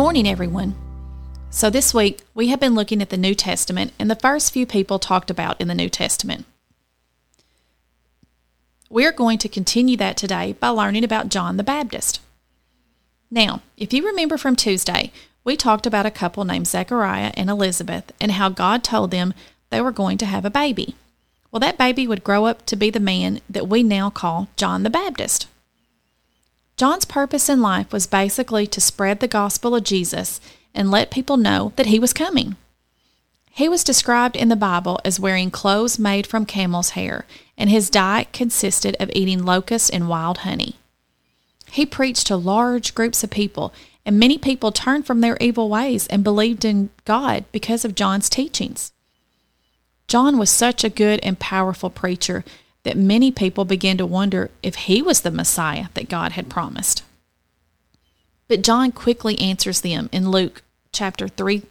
morning, everyone. So, this week we have been looking at the New Testament and the first few people talked about in the New Testament. We are going to continue that today by learning about John the Baptist. Now, if you remember from Tuesday, we talked about a couple named Zechariah and Elizabeth and how God told them they were going to have a baby. Well, that baby would grow up to be the man that we now call John the Baptist. John's purpose in life was basically to spread the gospel of Jesus and let people know that he was coming. He was described in the Bible as wearing clothes made from camel's hair, and his diet consisted of eating locusts and wild honey. He preached to large groups of people, and many people turned from their evil ways and believed in God because of John's teachings. John was such a good and powerful preacher that many people began to wonder if he was the Messiah that God had promised. But John quickly answers them in Luke chapter 3,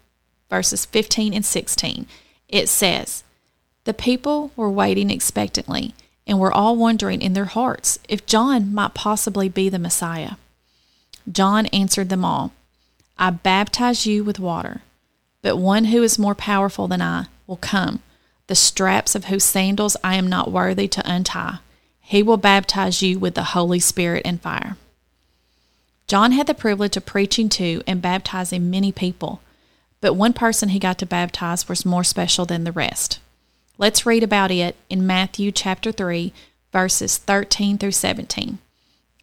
verses 15 and 16. It says, The people were waiting expectantly and were all wondering in their hearts if John might possibly be the Messiah. John answered them all, I baptize you with water, but one who is more powerful than I will come the straps of whose sandals I am not worthy to untie. He will baptize you with the Holy Spirit and fire. John had the privilege of preaching to and baptizing many people, but one person he got to baptize was more special than the rest. Let's read about it in Matthew chapter 3, verses 13 through 17.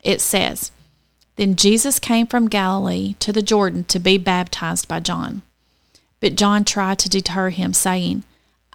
It says, Then Jesus came from Galilee to the Jordan to be baptized by John. But John tried to deter him, saying,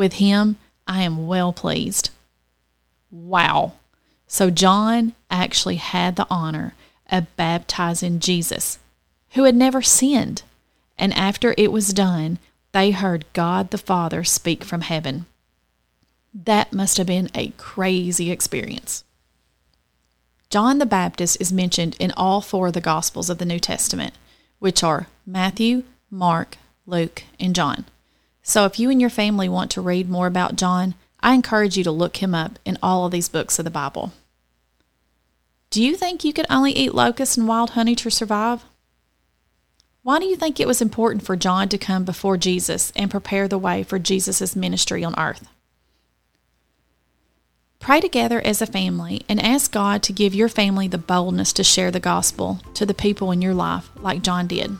With him, I am well pleased. Wow. So John actually had the honor of baptizing Jesus, who had never sinned. And after it was done, they heard God the Father speak from heaven. That must have been a crazy experience. John the Baptist is mentioned in all four of the Gospels of the New Testament, which are Matthew, Mark, Luke, and John. So if you and your family want to read more about John, I encourage you to look him up in all of these books of the Bible. Do you think you could only eat locusts and wild honey to survive? Why do you think it was important for John to come before Jesus and prepare the way for Jesus' ministry on earth? Pray together as a family and ask God to give your family the boldness to share the gospel to the people in your life like John did.